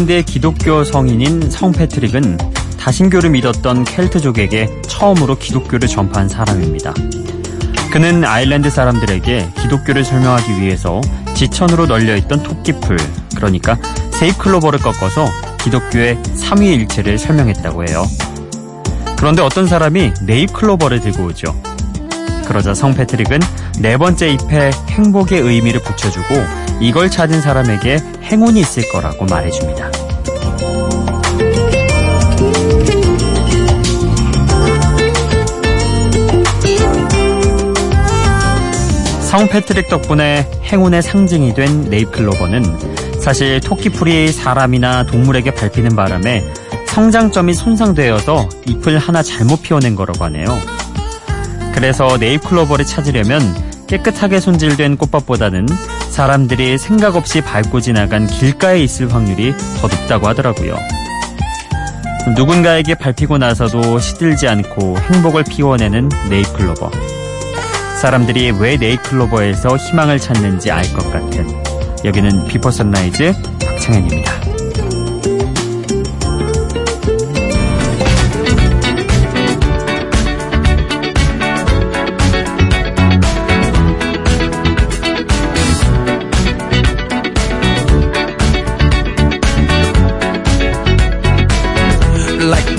아일랜드의 기독교 성인인 성 패트릭은 다신교를 믿었던 켈트족에게 처음으로 기독교를 전파한 사람입니다. 그는 아일랜드 사람들에게 기독교를 설명하기 위해서 지천으로 널려있던 토끼풀, 그러니까 세이클로버를 꺾어서 기독교의 삼위일체를 설명했다고 해요. 그런데 어떤 사람이 네잎클로버를 들고 오죠. 그러자 성 패트릭은 네 번째 잎에 행복의 의미를 붙여주고 이걸 찾은 사람에게 행운이 있을 거라고 말해줍니다. 성 패트릭 덕분에 행운의 상징이 된 네잎클로버는 사실 토끼풀이 사람이나 동물에게 밟히는 바람에 성장점이 손상되어서 잎을 하나 잘못 피워낸 거라고 하네요. 그래서 네잎클로버를 찾으려면 깨끗하게 손질된 꽃밭보다는 사람들이 생각 없이 밟고 지나간 길가에 있을 확률이 더 높다고 하더라고요. 누군가에게 밟히고 나서도 시들지 않고 행복을 피워내는 네잎클로버. 사람들이 왜 네잎클로버에서 희망을 찾는지 알 것 같은 여기는 Before Sunrise 박창현입니다.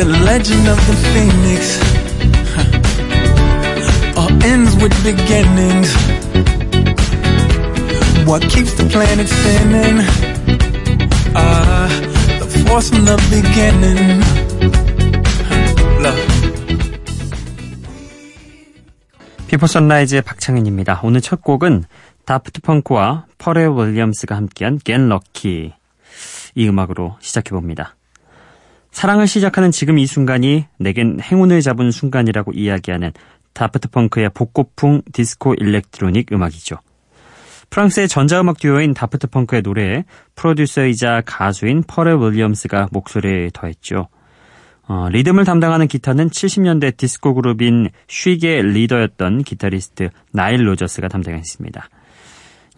The legend of the phoenix All ends with beginnings What keeps the planet spinning Ah, the force from the beginning Love 비포 선라이즈의 박창현입니다. 오늘 첫 곡은 다프트 펑크와 퍼레 윌리엄스가 함께한 겐 럭키 이 음악으로 시작해 봅니다. 사랑을 시작하는 지금 이 순간이 내겐 행운을 잡은 순간이라고 이야기하는 다프트 펑크의 복고풍 디스코 electronic 음악이죠. 프랑스의 전자음악 듀오인 다프트 펑크의 노래에 프로듀서이자 가수인 퍼렐 윌리엄스가 목소리를 더했죠. 어, 리듬을 담당하는 기타는 70년대 디스코 그룹인 쉭의 리더였던 기타리스트 나일 로저스가 담당했습니다.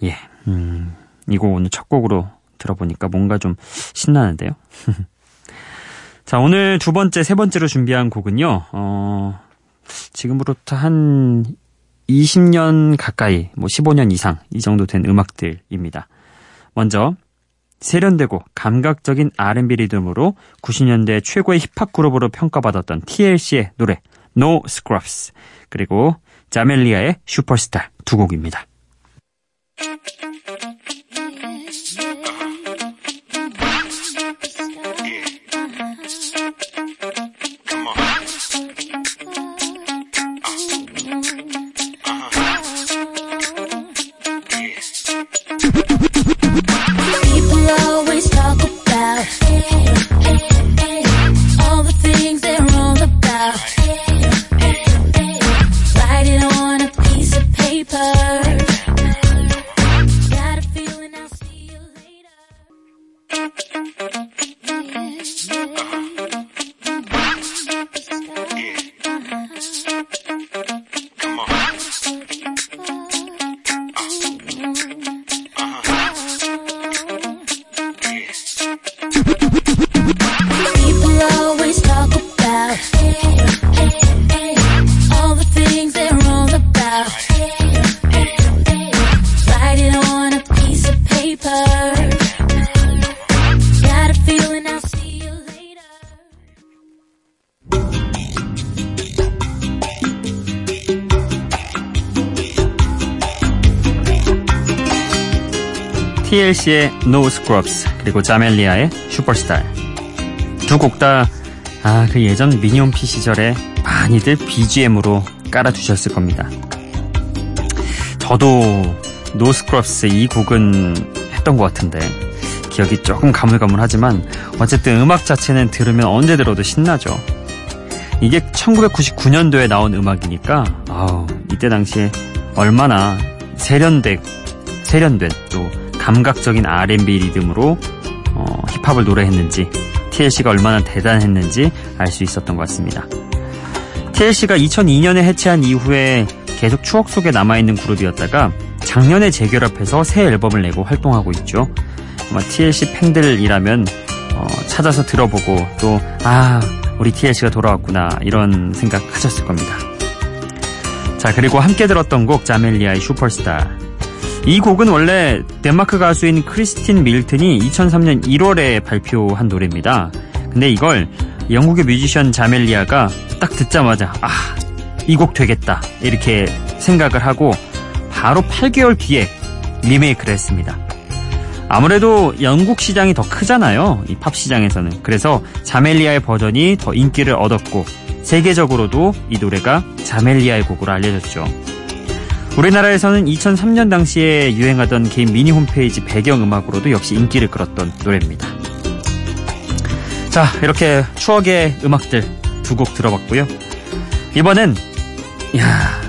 예, 음, 이곡 오늘 첫 곡으로 들어보니까 뭔가 좀 신나는데요. 자, 오늘 두 번째, 세 번째로 준비한 곡은요, 어, 지금으로부터 한 20년 가까이, 뭐 15년 이상, 이 정도 된 음악들입니다. 먼저, 세련되고 감각적인 R&B 리듬으로 90년대 최고의 힙합 그룹으로 평가받았던 TLC의 노래 No Scrubs 그리고 자멜리아의 슈퍼스타 두 곡입니다. TLC의 No Scrubs 그리고 자멜리아의 슈퍼스타 두 곡 다 아, 그 예전 미니홈피 시절에 많이들 BGM으로 깔아두셨을 겁니다. 저도 No Scrubs 이 곡은 했던 것 같은데 기억이 조금 가물가물하지만 어쨌든 음악 자체는 들으면 언제 들어도 신나죠. 이게 1999년도에 나온 음악이니까 아우 이때 당시에 얼마나 세련된 세련된 또 감각적인 R&B 리듬으로 어, 힙합을 노래했는지 TLC가 얼마나 대단했는지 알 수 있었던 것 같습니다. TLC가 2002년에 해체한 이후에 계속 추억 속에 남아있는 그룹이었다가 작년에 재결합해서 새 앨범을 내고 활동하고 있죠. 아마 TLC 팬들이라면 찾아서 들어보고 또 아 우리 TLC가 돌아왔구나 이런 생각하셨을 겁니다. 자 그리고 함께 들었던 곡 자멜리아의 슈퍼스타 이 곡은 원래 덴마크 가수인 크리스틴 밀튼이 2003년 1월에 발표한 노래입니다. 근데 이걸 영국의 뮤지션 자멜리아가 딱 듣자마자 아 이 곡 되겠다 이렇게 생각을 하고 바로 8개월 뒤에 리메이크를 했습니다. 아무래도 영국 시장이 더 크잖아요. 이 팝 시장에서는. 그래서 자멜리아의 버전이 더 인기를 얻었고 세계적으로도 이 노래가 자멜리아의 곡으로 알려졌죠. 우리나라에서는 2003년 당시에 유행하던 개인 미니 홈페이지 배경음악으로도 역시 인기를 끌었던 노래입니다. 자, 이렇게 추억의 음악들 두 곡 들어봤고요. 이번엔 야,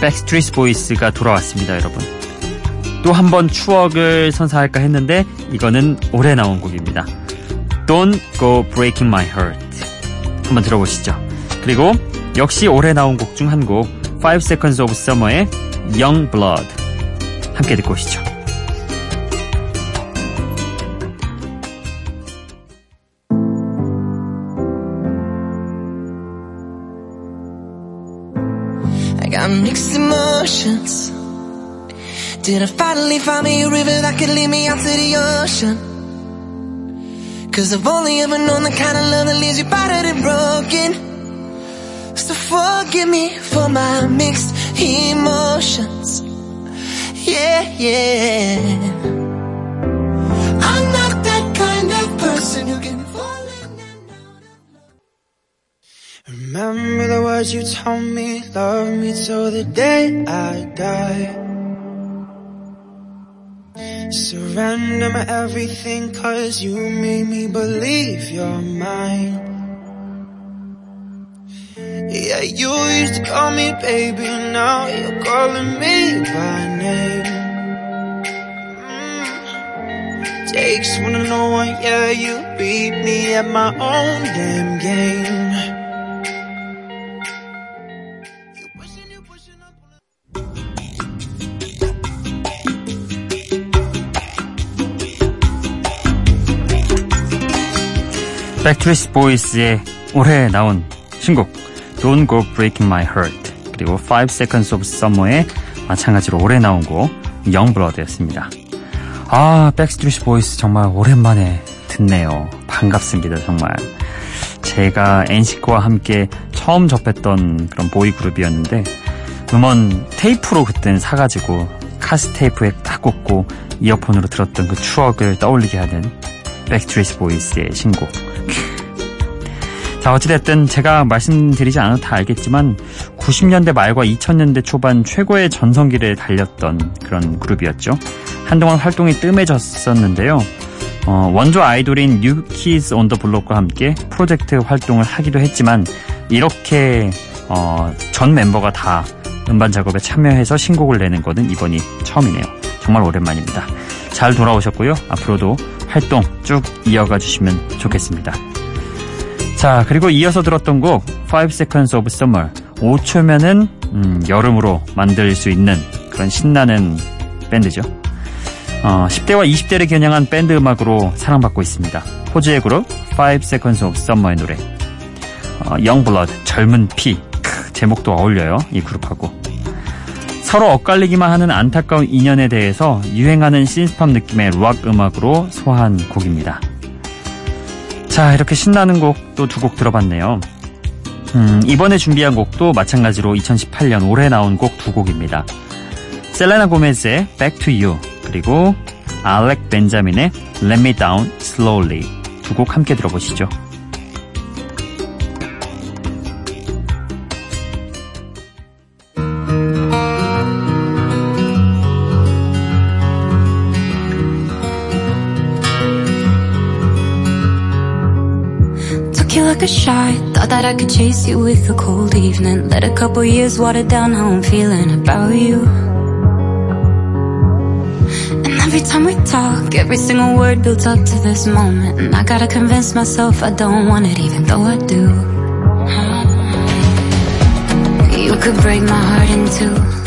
백스트리트 보이스가 돌아왔습니다, 여러분. 또 한 번 추억을 선사할까 했는데 이거는 올해 나온 곡입니다. Don't Go Breaking My Heart. 한번 들어보시죠. 그리고 역시 올해 나온 곡 중 한 곡 5 Seconds of Summer의 Young Blood 함께 듣고 오시죠. I got mixed emotions. Did I finally find me a river that could lead me out to the ocean? Cause I've only ever known the kind of love that leaves you battered and broken. So forgive me for my mixed emotions. Yeah, yeah. I'm not that kind of person who can fall in and out of love. Remember the words you told me, love me till the day I die. Surrender my everything cause you made me believe you're mine. Yeah, you used to call me baby, now you're calling me by name. Mm. Takes one to know one, yeah, you beat me at my own damn game. 백스트리트 보이스의 올해 나온 신곡 Don't Go Breaking My Heart 그리고 5 Seconds of Summer의 마찬가지로 올해 나온 곡 Youngblood였습니다. 아 백스트리트 보이스 정말 오랜만에 듣네요. 반갑습니다 정말. 제가 엔싱크와 함께 처음 접했던 그런 보이 그룹이었는데 음원 테이프로 그땐 사가지고 카세트 테이프에 딱 꽂고 이어폰으로 들었던 그 추억을 떠올리게 하는 백스트리트 보이스의 신곡 자, 어찌됐든 제가 말씀드리지 않아도 다 알겠지만 90년대 말과 2000년대 초반 최고의 전성기를 달렸던 그런 그룹이었죠. 한동안 활동이 뜸해졌었는데요. 어, 원조 아이돌인 뉴 키즈 온 더 블록과 함께 프로젝트 활동을 하기도 했지만 이렇게 어, 전 멤버가 다 음반 작업에 참여해서 신곡을 내는 것은 이번이 처음이네요. 정말 오랜만입니다. 잘 돌아오셨고요. 앞으로도 활동 쭉 이어가 주시면 좋겠습니다. 자, 그리고 이어서 들었던 곡 5 Seconds of Summer 5초면은 음, 여름으로 만들 수 있는 그런 신나는 밴드죠. 어, 10대와 20대를 겨냥한 밴드 음악으로 사랑받고 있습니다. 호주의 그룹 5 Seconds of Summer의 노래 어, Young Blood 젊은 피 크, 제목도 어울려요. 이 그룹하고 서로 엇갈리기만 하는 안타까운 인연에 대해서 유행하는 신스팝 느낌의 락 음악으로 소화한 곡입니다. 자, 이렇게 신나는 곡 또 두 곡 들어봤네요. 음, 이번에 준비한 곡도 마찬가지로 2018년 올해 나온 곡 두 곡입니다. 셀레나 고메즈의 Back to You 그리고 알렉 벤자민의 Let Me Down Slowly 두 곡 함께 들어보시죠. Shot. Thought that I could chase you with a cold evening. Let a couple years water down how I'm feeling about you. And every time we talk, every single word builds up to this moment. And I gotta convince myself I don't want it, even though I do. You could break my heart in two.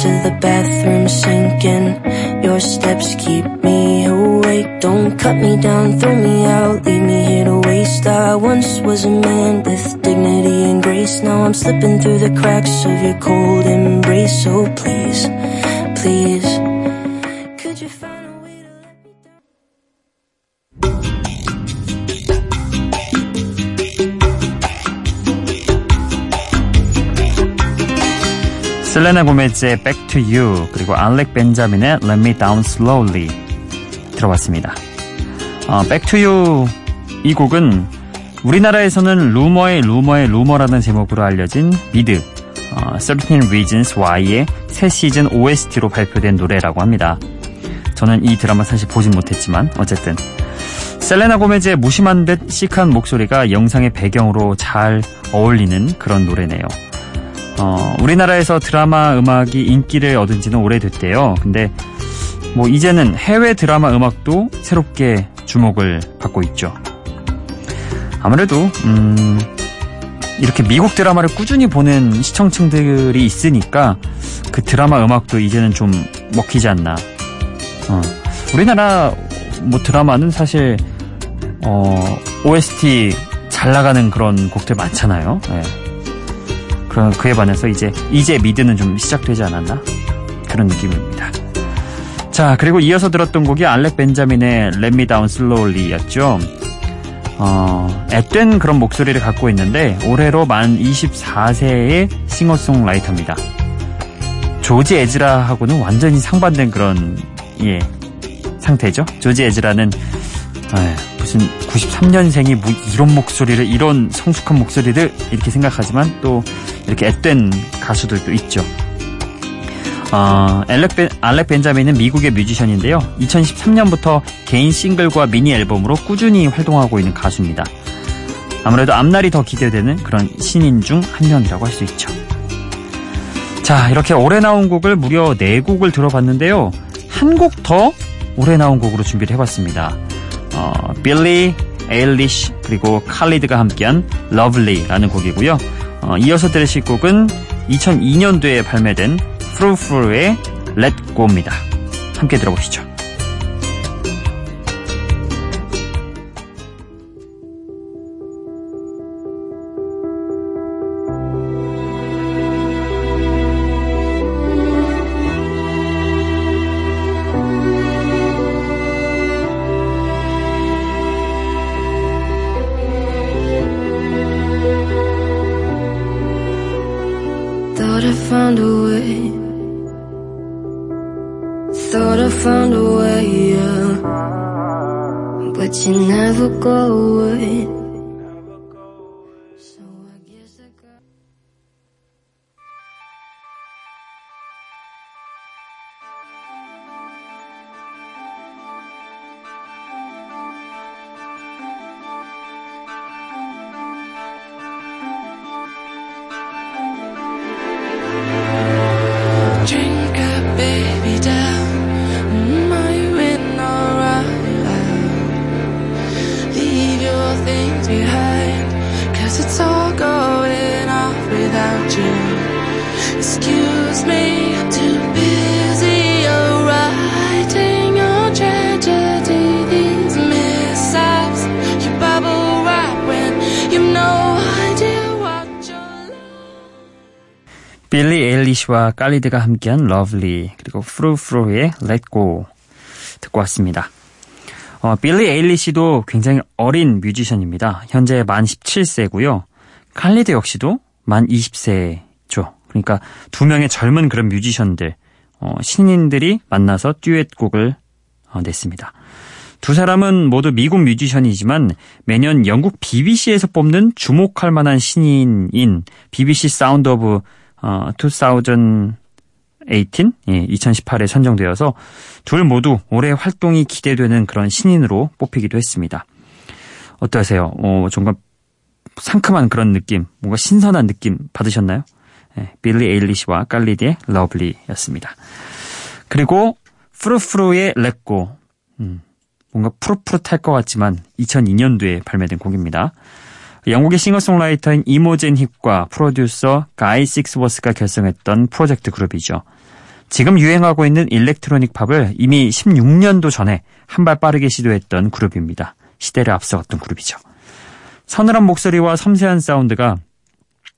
To the bathroom sinking. Your steps keep me awake. Don't cut me down, throw me out, leave me here to waste. I once was a man with dignity and grace. Now I'm slipping through the cracks of your cold embrace. So please, please, 셀레나 고메즈의 Back to You 그리고 알렉 벤자민의 Let Me Down Slowly 들어봤습니다. 어, Back to You 이 곡은 우리나라에서는 루머의 루머의 루머라는 제목으로 알려진 미드 어, 13 Reasons Why의 새 시즌 OST로 발표된 노래라고 합니다. 저는 이 드라마 사실 보진 못했지만 어쨌든 셀레나 고메즈의 무심한 듯 시크한 목소리가 영상의 배경으로 잘 어울리는 그런 노래네요. 어, 우리나라에서 드라마 음악이 인기를 얻은 지는 오래됐대요. 근데 뭐 이제는 해외 드라마 음악도 새롭게 주목을 받고 있죠. 아무래도 음, 이렇게 미국 드라마를 꾸준히 보는 시청층들이 있으니까 그 드라마 음악도 이제는 좀 먹히지 않나. 어, 우리나라 뭐 드라마는 사실 어, OST 잘 나가는 그런 곡들 많잖아요. 예. 그런 그에 반해서 이제 이제 미드는 좀 시작되지 않았나 그런 느낌입니다. 자 그리고 이어서 들었던 곡이 알렉 벤자민의 Let Me Down Slowly였죠. 어, 앳된 그런 목소리를 갖고 있는데 올해로 만 24세의 싱어송라이터입니다. 조지 에즈라하고는 완전히 상반된 그런 예 상태죠. 조지 에즈라는 에, 무슨 93년생이 뭐 이런 목소리를 이런 성숙한 목소리를 이렇게 생각하지만 또 이렇게 앳된 가수들도 있죠. 어, 알렉, 벤, 알렉 벤자민은 미국의 뮤지션인데요. 2013년부터 개인 싱글과 미니 앨범으로 꾸준히 활동하고 있는 가수입니다. 아무래도 앞날이 더 기대되는 그런 신인 중 한 명이라고 할 수 있죠. 자, 이렇게 올해 나온 곡을 무려 4곡을 들어봤는데요. 한 곡 더 올해 나온 곡으로 준비를 해봤습니다. 어, 빌리 에일리시, 그리고 칼리드가 함께한 Lovely라는 곡이고요. 어, 이어서 들으실 곡은 2002년도에 발매된 프루프루의 Let Go입니다. 함께 들어보시죠. Thought I found a way. Thought I found a way, yeah. But you never go away. It's all going off without you. Excuse me, I'm too busy. You're writing your tragedy. These mishaps, you bubble right when you've no idea what you're 빌리 에일리시와 깔리드가 함께한 러블리 그리고 프루프루의 Let Go 듣고 왔습니다. 어, 빌리 에일리시도 굉장히 어린 뮤지션입니다. 현재 만 17세고요. 칼리드 역시도 만 20세죠. 그러니까 두 명의 젊은 그런 뮤지션들, 어, 신인들이 만나서 듀엣곡을 어, 냈습니다. 두 사람은 모두 미국 뮤지션이지만 매년 영국 BBC에서 뽑는 주목할 만한 신인인 BBC Sound of 어, 2018, 예, 2018에 선정되어서 둘 모두 올해 활동이 기대되는 그런 신인으로 뽑히기도 했습니다. 어떠세요? 어, 정말 상큼한 그런 느낌, 뭔가 신선한 느낌 받으셨나요? 예, 빌리 에일리시와 칼리드의 Lovely였습니다. 그리고 프루프루의 Let Go, 음, 뭔가 푸릇푸릇할 것 같지만 2002년도에 발매된 곡입니다. 영국의 싱어송라이터인 이모젠 힙과 프로듀서 가이 식스워스가 결성했던 프로젝트 그룹이죠. 지금 유행하고 있는 일렉트로닉 팝을 이미 16년도 전에 한 발 빠르게 시도했던 그룹입니다. 시대를 앞서갔던 그룹이죠. 서늘한 목소리와 섬세한 사운드가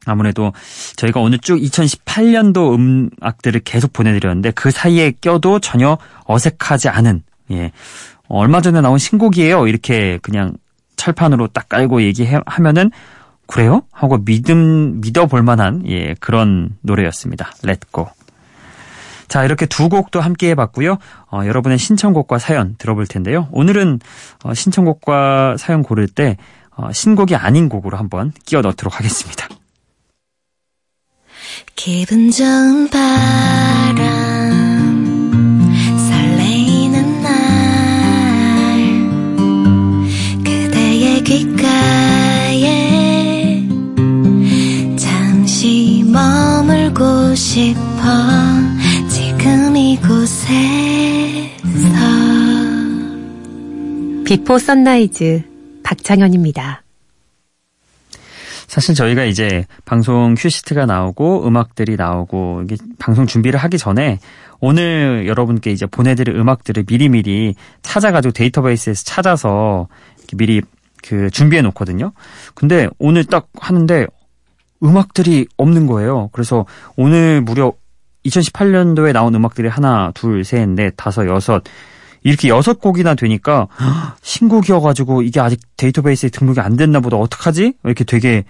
아무래도 저희가 오늘 쭉 2018년도 음악들을 계속 보내드렸는데 그 사이에 껴도 전혀 어색하지 않은 예 얼마 전에 나온 신곡이에요 이렇게 그냥 철판으로 딱 깔고 얘기하면은 그래요 하고 믿음 믿어볼 만한 예 그런 노래였습니다. 렛고 자, 이렇게 두 곡도 함께 해봤고요. 어, 여러분의 신청곡과 사연 들어볼 텐데요. 오늘은 어, 신청곡과 사연 고를 때 어, 신곡이 아닌 곡으로 한번 끼워 넣도록 하겠습니다. 기분 좋은 바람 싶어 지금 이곳에서 Before Sunrise 박창현입니다. 사실 저희가 이제 방송 큐시트가 나오고 음악들이 나오고 이게 방송 준비를 하기 전에 오늘 여러분께 이제 보내드릴 음악들을 미리미리 찾아가지고 데이터베이스에서 찾아서 미리 그 준비해 놓거든요. 근데 오늘 딱 하는데 음악들이 없는 거예요. 그래서 오늘 무려 2018년도에 나온 음악들이 하나, 둘, 셋, 넷, 다섯, 여섯 이렇게 여섯 곡이나 되니까 신곡이어가지고 이게 아직 데이터베이스에 등록이 안 됐나 보다 어떡하지? 이렇게 되게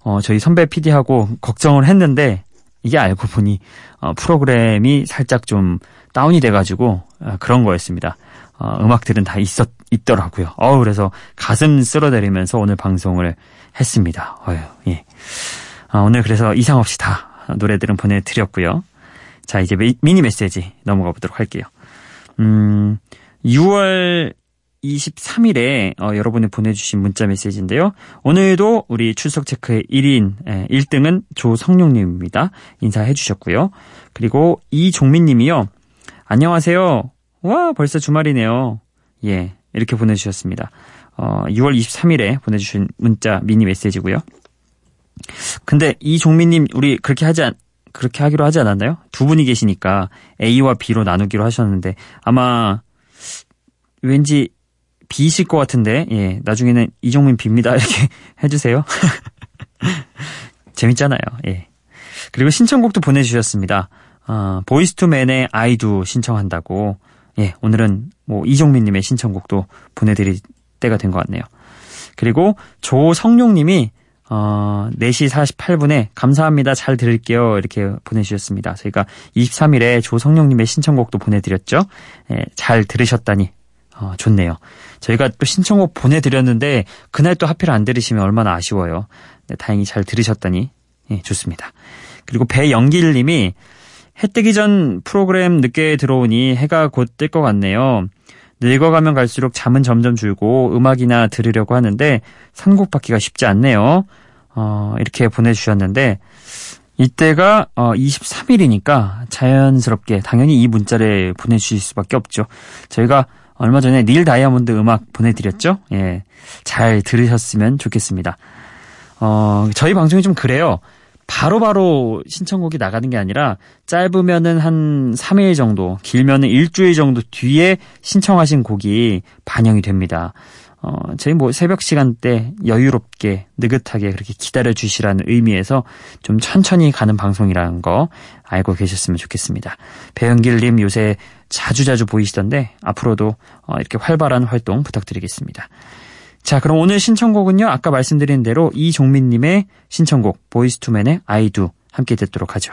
어, 저희 선배 PD하고 걱정을 했는데 이게 알고 보니 어, 프로그램이 살짝 좀 다운이 돼가지고 어, 그런 거였습니다. 어, 음악들은 다 있었 있더라고요. 어 그래서 가슴 쓸어내리면서 오늘 방송을 했습니다. 어휴, 예. 어, 오늘 그래서 이상 없이 다 노래들은 보내드렸고요. 자 이제 미니 메시지 넘어가 보도록 할게요. 음, 6월 23일에 어, 여러분이 보내주신 문자 메시지인데요. 오늘도 우리 출석 체크의 1인 에, 1등은 조성룡님입니다. 인사해 주셨고요. 그리고 이종민님이요. 안녕하세요. 와 벌써 주말이네요. 예 이렇게 보내주셨습니다. 어, 6월 23일에 보내주신 문자 미니 메시지고요. 근데 이종민님 우리 그렇게 하지 않, 그렇게 하기로 하지 않았나요? 두 분이 계시니까 A와 B로 나누기로 하셨는데 아마 왠지 B이실 것 같은데 예 나중에는 이종민 B입니다 이렇게 해주세요. 재밌잖아요. 예 그리고 신청곡도 보내주셨습니다. 어, 보이스투맨의 아이도 신청한다고 예 오늘은 뭐 이종민님의 신청곡도 보내드릴 때가 된 것 같네요. 그리고 조성룡님이 어, 4시 48분에 감사합니다. 잘 들을게요. 이렇게 보내주셨습니다. 저희가 23일에 조성룡님의 신청곡도 보내드렸죠. 예, 잘 들으셨다니 어, 좋네요. 저희가 또 신청곡 보내드렸는데 그날 또 하필 안 들으시면 얼마나 아쉬워요. 네, 다행히 잘 들으셨다니 예, 좋습니다. 그리고 배영길님이 해 뜨기 전 프로그램 늦게 들어오니 해가 곧 뜰 것 같네요. 늙어가면 갈수록 잠은 점점 줄고 음악이나 들으려고 하는데 선곡 받기가 쉽지 않네요. 어, 이렇게 보내주셨는데 이때가 어, 23일이니까 자연스럽게 당연히 이 문자를 보내주실 수밖에 없죠. 저희가 얼마 전에 닐 다이아몬드 음악 보내드렸죠. 예, 잘 들으셨으면 좋겠습니다. 어, 저희 방송이 좀 그래요. 바로바로 바로 신청곡이 나가는 게 아니라 짧으면은 한 3일 정도, 길면은 일주일 정도 뒤에 신청하신 곡이 반영이 됩니다. 어, 저희 뭐 새벽 시간대 여유롭게 느긋하게 그렇게 기다려 주시라는 의미에서 좀 천천히 가는 방송이라는 거 알고 계셨으면 좋겠습니다. 배영길님 요새 자주자주 보이시던데 앞으로도 어, 이렇게 활발한 활동 부탁드리겠습니다. 자, 그럼 오늘 신청곡은요. 아까 말씀드린 대로 이종민님의 신청곡 보이스투맨의 Do 함께 듣도록 하죠.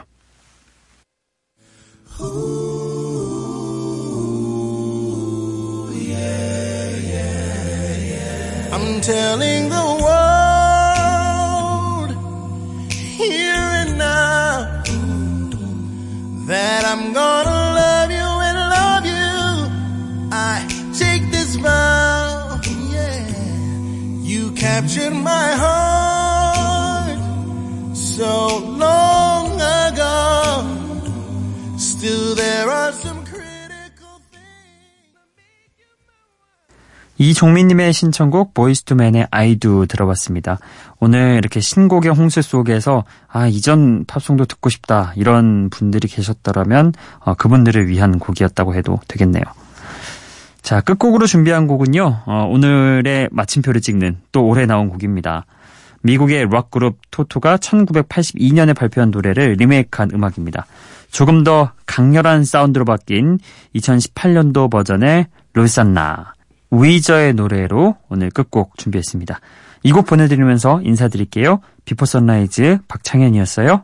Captured my heart so long ago. Still there are some 이종민님의 신청곡 보이스투맨의 아이도 들어봤습니다. 오늘 이렇게 신곡의 홍수 속에서 아 이전 팝송도 듣고 싶다 이런 분들이 계셨더라면 어, 그분들을 위한 곡이었다고 해도 되겠네요. 자 끝곡으로 준비한 곡은요 어, 오늘의 마침표를 찍는 또 올해 나온 곡입니다. 미국의 락 그룹 토토가 1982년에 발표한 노래를 리메이크한 음악입니다. 조금 더 강렬한 사운드로 바뀐 2018년도 버전의 Rosanna 위저의 노래로 오늘 끝곡 준비했습니다. 이 곡 보내드리면서 인사드릴게요. Before Sunrise 박창현이었어요.